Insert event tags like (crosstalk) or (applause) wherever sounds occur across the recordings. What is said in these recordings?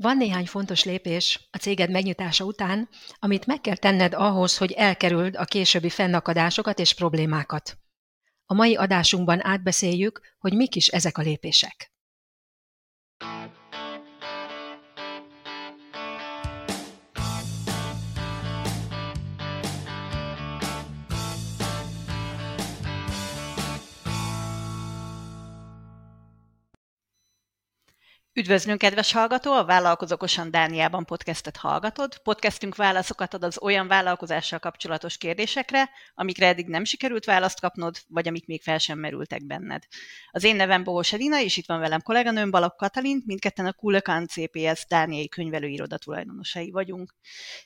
Van néhány fontos lépés a céged megnyitása után, amit meg kell tenned ahhoz, hogy elkerüld a későbbi fennakadásokat és problémákat. A mai adásunkban átbeszéljük, hogy mik is ezek a lépések. Üdvözlünk, kedves hallgató! A Vállalkozókosan Dániában podcastet hallgatod. Podcastünk válaszokat ad az olyan vállalkozással kapcsolatos kérdésekre, amikre eddig nem sikerült választ kapnod, vagy amik még fel sem merültek benned. Az én nevem Bohos Edina, és itt van velem kolléganőm Balak Katalin, mindketten a Kulekan CPS Dániai könyvelőiroda tulajdonosai vagyunk.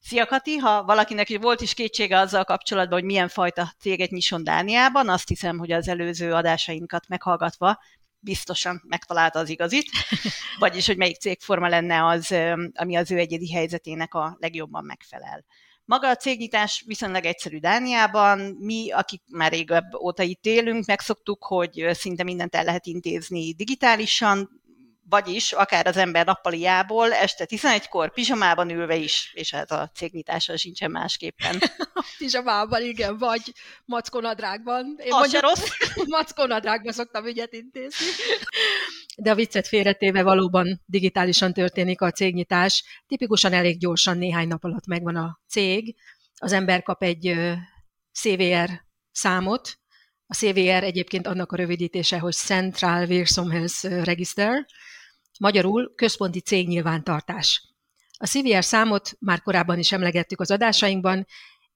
Szia Kati! Ha valakinek volt is kétsége azzal kapcsolatban, hogy milyen fajta céget nyisson Dániában, azt hiszem, hogy az előző adásainkat meghallgatva biztosan megtalálta az igazit, (laughs) vagyis hogy melyik cégforma lenne az, ami az ő egyedi helyzetének a legjobban megfelel. Maga a cégnyitás viszonylag egyszerű Dániában. Mi, akik már régebb óta itt élünk, megszoktuk, hogy szinte mindent el lehet intézni digitálisan, vagyis akár az ember nappaliából este 11-kor pizsamában ülve is, és hát a cégnyitással sincsen másképpen. (laughs) pizsamában, igen, vagy mackonadrágban. Én az mondjuk rossz. (laughs) mackonadrágban szoktam ügyet intézni. De a viccet félretéve valóban digitálisan történik a cégnyitás. Tipikusan elég gyorsan, néhány nap alatt megvan a cég. Az ember kap egy CVR számot, a CVR egyébként annak a rövidítése, hogy Central Virsomhels Register, magyarul központi cégnyilvántartás. A CVR számot már korábban is emlegettük az adásainkban,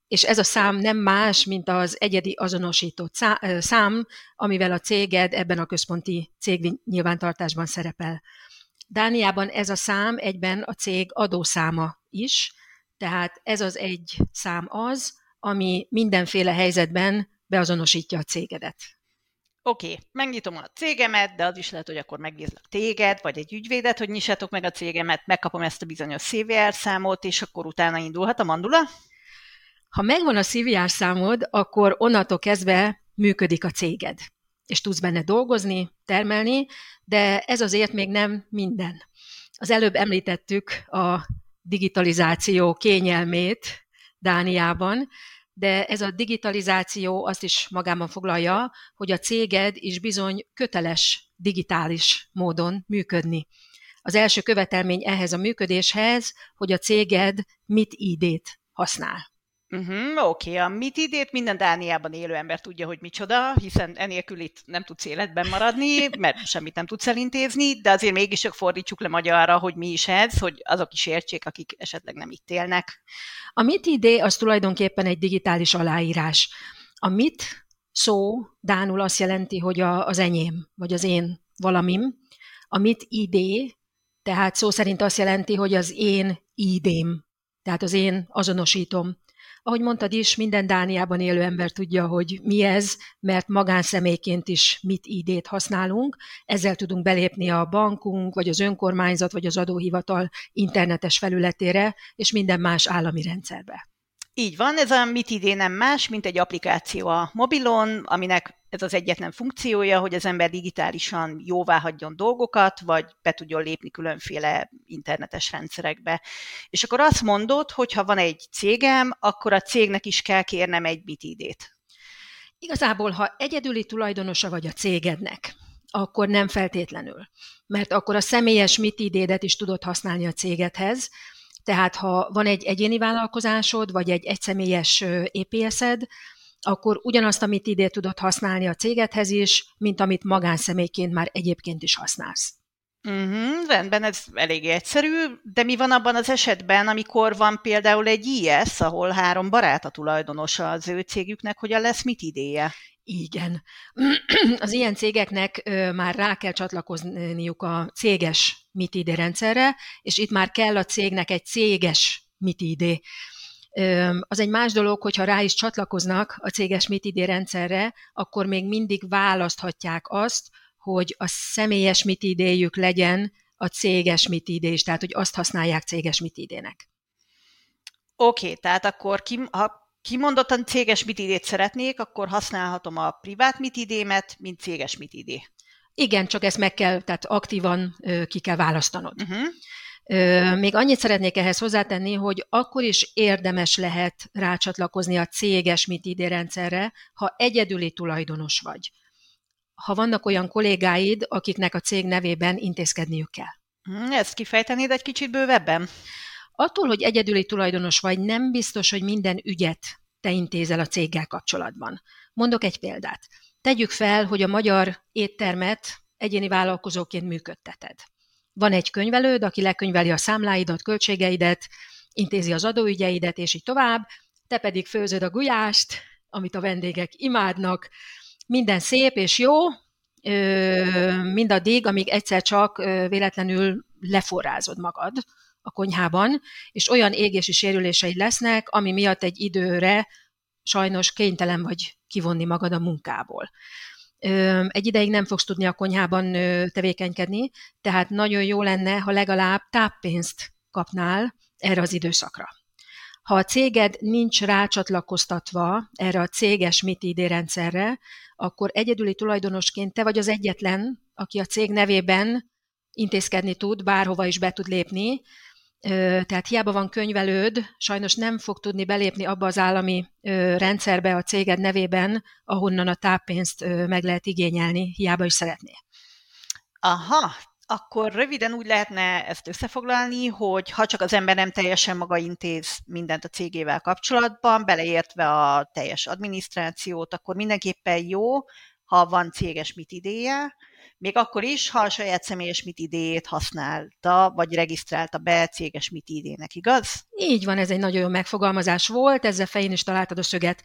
és ez a szám nem más, mint az egyedi azonosított szám, amivel a céged ebben a központi cégnyilvántartásban szerepel. Dániában ez a szám egyben a cég adószáma is, tehát ez az egy szám az, ami mindenféle helyzetben beazonosítja a cégedet. Oké, okay, megnyitom a cégemet, de az is lehet, hogy akkor megbízlak téged, vagy egy ügyvédet, hogy nyissátok meg a cégemet, megkapom ezt a bizonyos CVR számot, és akkor utána indulhat a mandula? Ha megvan a CVR számod, akkor onnantól kezdve működik a céged, és tudsz benne dolgozni, termelni, de ez azért még nem minden. Az előbb említettük a digitalizáció kényelmét Dániában, de ez a digitalizáció azt is magában foglalja, hogy a céged is bizony köteles digitális módon működni. Az első követelmény ehhez a működéshez, hogy a céged mit ID-t használ. Uh-huh, Oké, a mit idét minden Dániában élő ember tudja, hogy micsoda, hiszen enélkül itt nem tudsz életben maradni, mert semmit nem tudsz elintézni, de azért mégis csak fordítsuk le magyarra, hogy mi is ez, hogy azok is értsék, akik esetleg nem itt élnek. A mit idé az tulajdonképpen egy digitális aláírás. A mit szó Dánul azt jelenti, hogy a, az enyém, vagy az én valamim. A mit idé, tehát szó szerint azt jelenti, hogy az én idém, tehát az én azonosítom. Ahogy mondtad is, minden Dániában élő ember tudja, hogy mi ez, mert magánszemélyként is mit idét használunk. Ezzel tudunk belépni a bankunk, vagy az önkormányzat, vagy az adóhivatal internetes felületére, és minden más állami rendszerbe. Így van, ez a Mit idé nem más, mint egy applikáció a mobilon, aminek ez az egyetlen funkciója, hogy az ember digitálisan jóvá hagyjon dolgokat, vagy be tudjon lépni különféle internetes rendszerekbe. És akkor azt mondod, hogy ha van egy cégem, akkor a cégnek is kell kérnem egy Mit idét. Igazából, ha egyedüli tulajdonosa vagy a cégednek, akkor nem feltétlenül. Mert akkor a személyes mit idédet is tudod használni a cégedhez, tehát ha van egy egyéni vállalkozásod, vagy egy egyszemélyes EPS-ed, akkor ugyanazt, amit ide tudod használni a cégedhez is, mint amit magánszemélyként már egyébként is használsz. Uh-huh, rendben, ez elég egyszerű, de mi van abban az esetben, amikor van például egy IS, ahol három barát a tulajdonosa az ő cégüknek, hogyan lesz mit idéje? Igen. (clears throat) Az ilyen cégeknek már rá kell csatlakozniuk a céges MITID rendszerre, és itt már kell a cégnek egy céges MITID. Az egy más dolog, hogyha rá is csatlakoznak a céges MITID rendszerre, akkor még mindig választhatják azt, hogy a személyes MITID-jük legyen a céges MITID is, tehát hogy azt használják céges MITID-nek. Oké, okay, tehát akkor ki, ha kimondottan céges mitidét szeretnék, akkor használhatom a privát mitidémet, mint céges mitidé. Igen, csak ezt meg kell, tehát aktívan ki kell választanod. Uh-huh. Még annyit szeretnék ehhez hozzátenni, hogy akkor is érdemes lehet rácsatlakozni a céges MIT rendszerre, ha egyedüli tulajdonos vagy. Ha vannak olyan kollégáid, akiknek a cég nevében intézkedniük kell. Hm, ezt kifejtenéd egy kicsit bővebben? Attól, hogy egyedüli tulajdonos vagy, nem biztos, hogy minden ügyet te intézel a céggel kapcsolatban. Mondok egy példát. Tegyük fel, hogy a magyar éttermet egyéni vállalkozóként működteted. Van egy könyvelőd, aki lekönyveli a számláidat, költségeidet, intézi az adóügyeidet, és így tovább, te pedig főzöd a gulyást, amit a vendégek imádnak, minden szép és jó, mindaddig, amíg egyszer csak véletlenül leforrázod magad a konyhában, és olyan égési sérüléseid lesznek, ami miatt egy időre sajnos kénytelen vagy kivonni magad a munkából. Egy ideig nem fogsz tudni a konyhában tevékenykedni, tehát nagyon jó lenne, ha legalább táppénzt kapnál erre az időszakra. Ha a céged nincs rácsatlakoztatva erre a céges MIT rendszerre, akkor egyedüli tulajdonosként te vagy az egyetlen, aki a cég nevében intézkedni tud, bárhova is be tud lépni, tehát hiába van könyvelőd, sajnos nem fog tudni belépni abba az állami rendszerbe a céged nevében, ahonnan a táppénzt meg lehet igényelni, hiába is szeretné. Aha, akkor röviden úgy lehetne ezt összefoglalni, hogy ha csak az ember nem teljesen maga intéz mindent a cégével kapcsolatban, beleértve a teljes adminisztrációt, akkor mindenképpen jó, ha van céges mit idéje, még akkor is, ha a saját személyes mit idejét használta, vagy regisztrálta be céges mit idének, igaz? Így van, ez egy nagyon jó megfogalmazás volt, ezzel fején is találtad a szöget.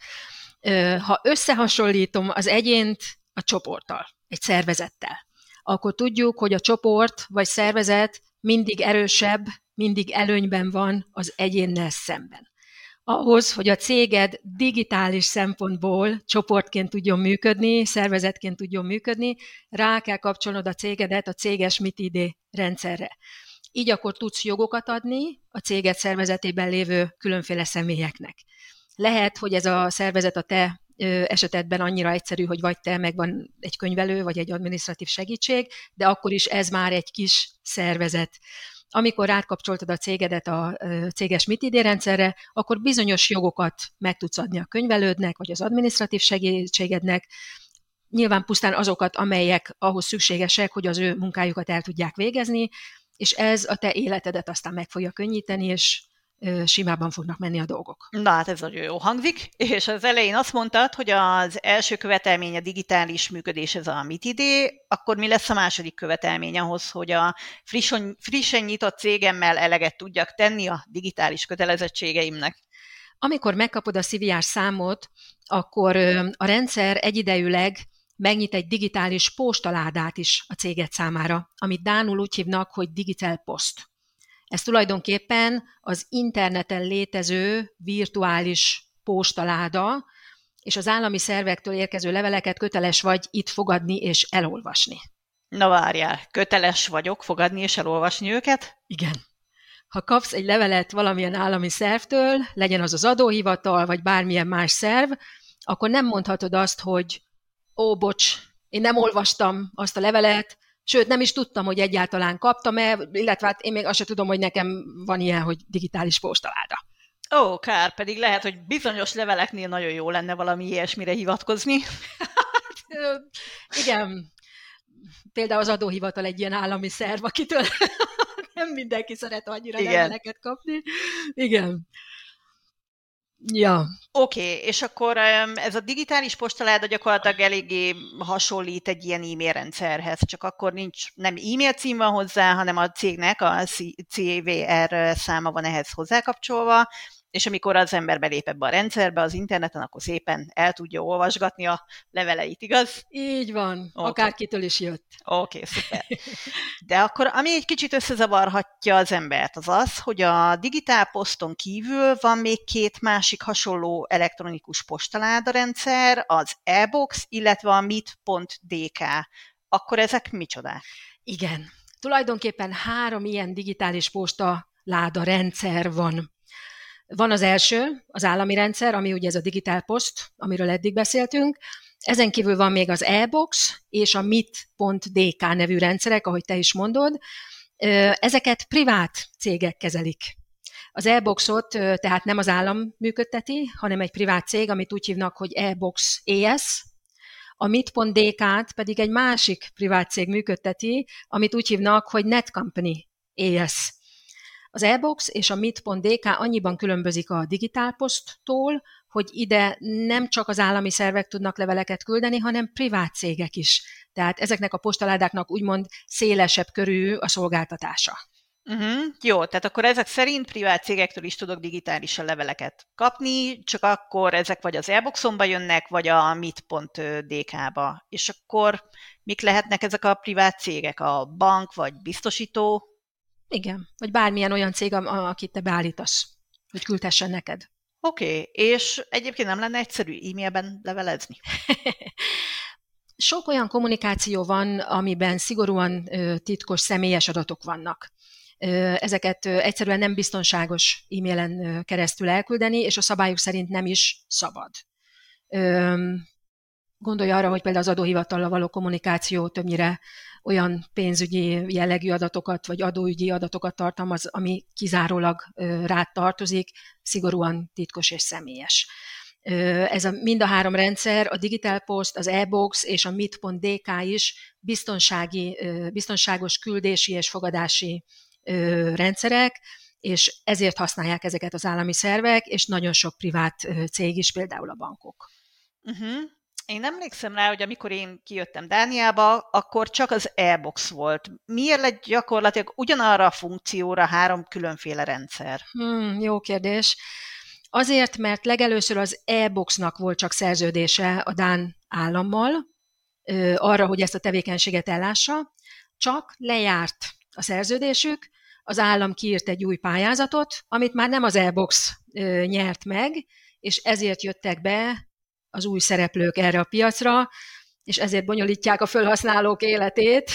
Ha összehasonlítom az egyént a csoporttal, egy szervezettel, akkor tudjuk, hogy a csoport vagy szervezet mindig erősebb, mindig előnyben van az egyénnel szemben ahhoz, hogy a céged digitális szempontból csoportként tudjon működni, szervezetként tudjon működni, rá kell kapcsolnod a cégedet a céges MITID rendszerre. Így akkor tudsz jogokat adni a céged szervezetében lévő különféle személyeknek. Lehet, hogy ez a szervezet a te esetedben annyira egyszerű, hogy vagy te, meg van egy könyvelő, vagy egy administratív segítség, de akkor is ez már egy kis szervezet amikor átkapcsoltad a cégedet a céges MITID rendszerre, akkor bizonyos jogokat meg tudsz adni a könyvelődnek, vagy az administratív segítségednek, nyilván pusztán azokat, amelyek ahhoz szükségesek, hogy az ő munkájukat el tudják végezni, és ez a te életedet aztán meg fogja könnyíteni, és simában fognak menni a dolgok. Na hát ez nagyon jó hangzik, és az elején azt mondtad, hogy az első követelmény a digitális működés ez a mit idé, akkor mi lesz a második követelmény ahhoz, hogy a frissen, frissen nyitott cégemmel eleget tudjak tenni a digitális kötelezettségeimnek? Amikor megkapod a CVR számot, akkor a rendszer egyidejűleg megnyit egy digitális postaládát is a céged számára, amit Dánul úgy hívnak, hogy Digital Post. Ez tulajdonképpen az interneten létező virtuális postaláda, és az állami szervektől érkező leveleket köteles vagy itt fogadni és elolvasni. Na várjál, köteles vagyok fogadni és elolvasni őket? Igen. Ha kapsz egy levelet valamilyen állami szervtől, legyen az az adóhivatal, vagy bármilyen más szerv, akkor nem mondhatod azt, hogy ó, bocs, én nem olvastam azt a levelet, Sőt, nem is tudtam, hogy egyáltalán kaptam-e, illetve hát én még azt sem tudom, hogy nekem van ilyen, hogy digitális postaláda. Ó, kár, pedig lehet, hogy bizonyos leveleknél nagyon jó lenne valami ilyesmire hivatkozni. (laughs) Igen, például az adóhivatal egy ilyen állami szerv, akitől (laughs) nem mindenki szeret annyira Igen. leveleket kapni. Igen. Ja. Oké, okay, és akkor ez a digitális postaláda gyakorlatilag eléggé hasonlít egy ilyen e-mail rendszerhez, csak akkor nincs, nem e-mail cím van hozzá, hanem a cégnek a CVR száma van ehhez hozzákapcsolva, és amikor az ember belép ebbe a rendszerbe az interneten, akkor szépen el tudja olvasgatni a leveleit, igaz? Így van, okay. akárkitől is jött. Oké, okay, szuper. (laughs) De akkor ami egy kicsit összezavarhatja az embert, az az, hogy a digitál poszton kívül van még két másik hasonló elektronikus postaláda rendszer, az e-box, illetve a meet.dk. Akkor ezek micsodák? Igen. Tulajdonképpen három ilyen digitális posta láda rendszer van. Van az első, az állami rendszer, ami ugye ez a Digital Post, amiről eddig beszéltünk. Ezen kívül van még az e-box és a mit.dk nevű rendszerek, ahogy te is mondod. Ezeket privát cégek kezelik. Az e-boxot tehát nem az állam működteti, hanem egy privát cég, amit úgy hívnak, hogy e-box ES, a mit.dk-t pedig egy másik privát cég működteti, amit úgy hívnak, hogy Netcompany ES. Az e-box és a mit.dk annyiban különbözik a digitálposzttól, hogy ide nem csak az állami szervek tudnak leveleket küldeni, hanem privát cégek is. Tehát ezeknek a postaládáknak úgymond szélesebb körű a szolgáltatása. Uh-huh. Jó, tehát akkor ezek szerint privát cégektől is tudok digitálisan leveleket kapni, csak akkor ezek vagy az Airboxomba jönnek, vagy a mit.dk-ba. És akkor mik lehetnek ezek a privát cégek? A bank, vagy biztosító? Igen, vagy bármilyen olyan cég, akit te beállítasz, hogy küldhessen neked. Oké, okay. és egyébként nem lenne egyszerű e-mailben levelezni? (laughs) Sok olyan kommunikáció van, amiben szigorúan titkos személyes adatok vannak ezeket egyszerűen nem biztonságos e-mailen keresztül elküldeni, és a szabályok szerint nem is szabad. Gondolj arra, hogy például az adóhivatallal való kommunikáció többnyire olyan pénzügyi jellegű adatokat, vagy adóügyi adatokat tartalmaz, ami kizárólag rád tartozik, szigorúan titkos és személyes. Ez a, mind a három rendszer, a Digital Post, az e-box és a mit.dk is biztonsági, biztonságos küldési és fogadási rendszerek, és ezért használják ezeket az állami szervek, és nagyon sok privát cég is, például a bankok. Uh-huh. Én emlékszem rá, hogy amikor én kijöttem Dániába, akkor csak az e-box volt. Miért lett gyakorlatilag ugyanarra a funkcióra három különféle rendszer? Hmm, jó kérdés. Azért, mert legelőször az e-boxnak volt csak szerződése a Dán állammal, arra, hogy ezt a tevékenységet ellássa, csak lejárt a szerződésük, az állam kiírt egy új pályázatot, amit már nem az e-box nyert meg, és ezért jöttek be az új szereplők erre a piacra, és ezért bonyolítják a felhasználók életét.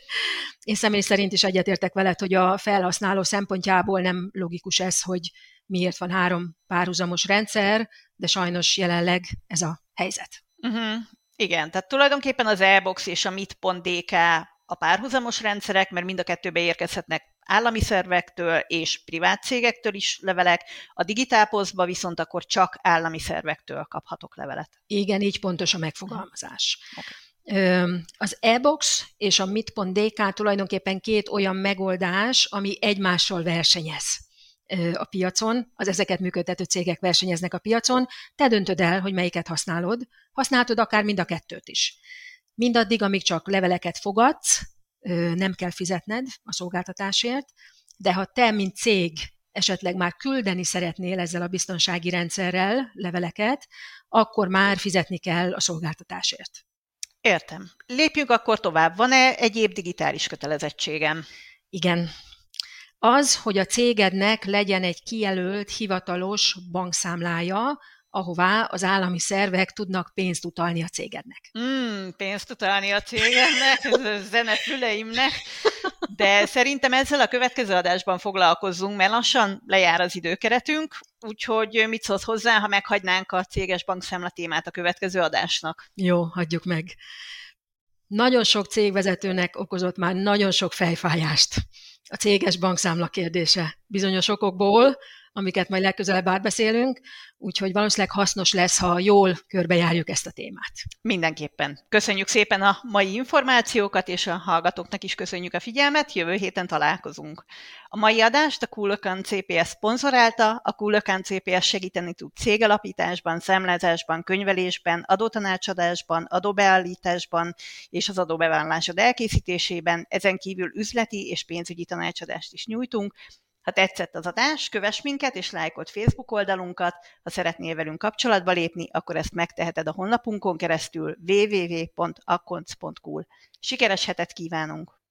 (laughs) Én személy szerint is egyetértek veled, hogy a felhasználó szempontjából nem logikus ez, hogy miért van három párhuzamos rendszer, de sajnos jelenleg ez a helyzet. Uh-huh. Igen, tehát tulajdonképpen az e-box és a mit.dk a párhuzamos rendszerek, mert mind a kettőbe érkezhetnek állami szervektől és privát cégektől is levelek, a digitálposztba viszont akkor csak állami szervektől kaphatok levelet. Igen, így pontos a megfogalmazás. Okay. Az e-box és a mit.dk tulajdonképpen két olyan megoldás, ami egymással versenyez a piacon, az ezeket működtető cégek versenyeznek a piacon, te döntöd el, hogy melyiket használod, használtod akár mind a kettőt is. Mindaddig, amíg csak leveleket fogadsz, nem kell fizetned a szolgáltatásért, de ha te, mint cég esetleg már küldeni szeretnél ezzel a biztonsági rendszerrel leveleket, akkor már fizetni kell a szolgáltatásért. Értem. Lépjünk akkor tovább. Van-e egyéb digitális kötelezettségem? Igen. Az, hogy a cégednek legyen egy kijelölt, hivatalos bankszámlája, ahová az állami szervek tudnak pénzt utalni a cégednek. Mm, pénzt utalni a cégednek, ez a zene füleimnek. De szerintem ezzel a következő adásban foglalkozzunk, mert lassan lejár az időkeretünk, úgyhogy mit szólsz hozzá, ha meghagynánk a céges bankszámla témát a következő adásnak? Jó, hagyjuk meg. Nagyon sok cégvezetőnek okozott már nagyon sok fejfájást a céges bankszámla kérdése. Bizonyos okokból, amiket majd legközelebb átbeszélünk, úgyhogy valószínűleg hasznos lesz, ha jól körbejárjuk ezt a témát. Mindenképpen. Köszönjük szépen a mai információkat, és a hallgatóknak is köszönjük a figyelmet, jövő héten találkozunk. A mai adást a Coolocan CPS szponzorálta, a Coolocan CPS segíteni tud cégalapításban, számlázásban, könyvelésben, adótanácsadásban, adóbeállításban és az adóbevállalásod elkészítésében, ezen kívül üzleti és pénzügyi tanácsadást is nyújtunk, ha tetszett az adás, kövess minket és lájkolt Facebook oldalunkat. Ha szeretnél velünk kapcsolatba lépni, akkor ezt megteheted a honlapunkon keresztül www.akkonc.hu. Sikeres hetet kívánunk!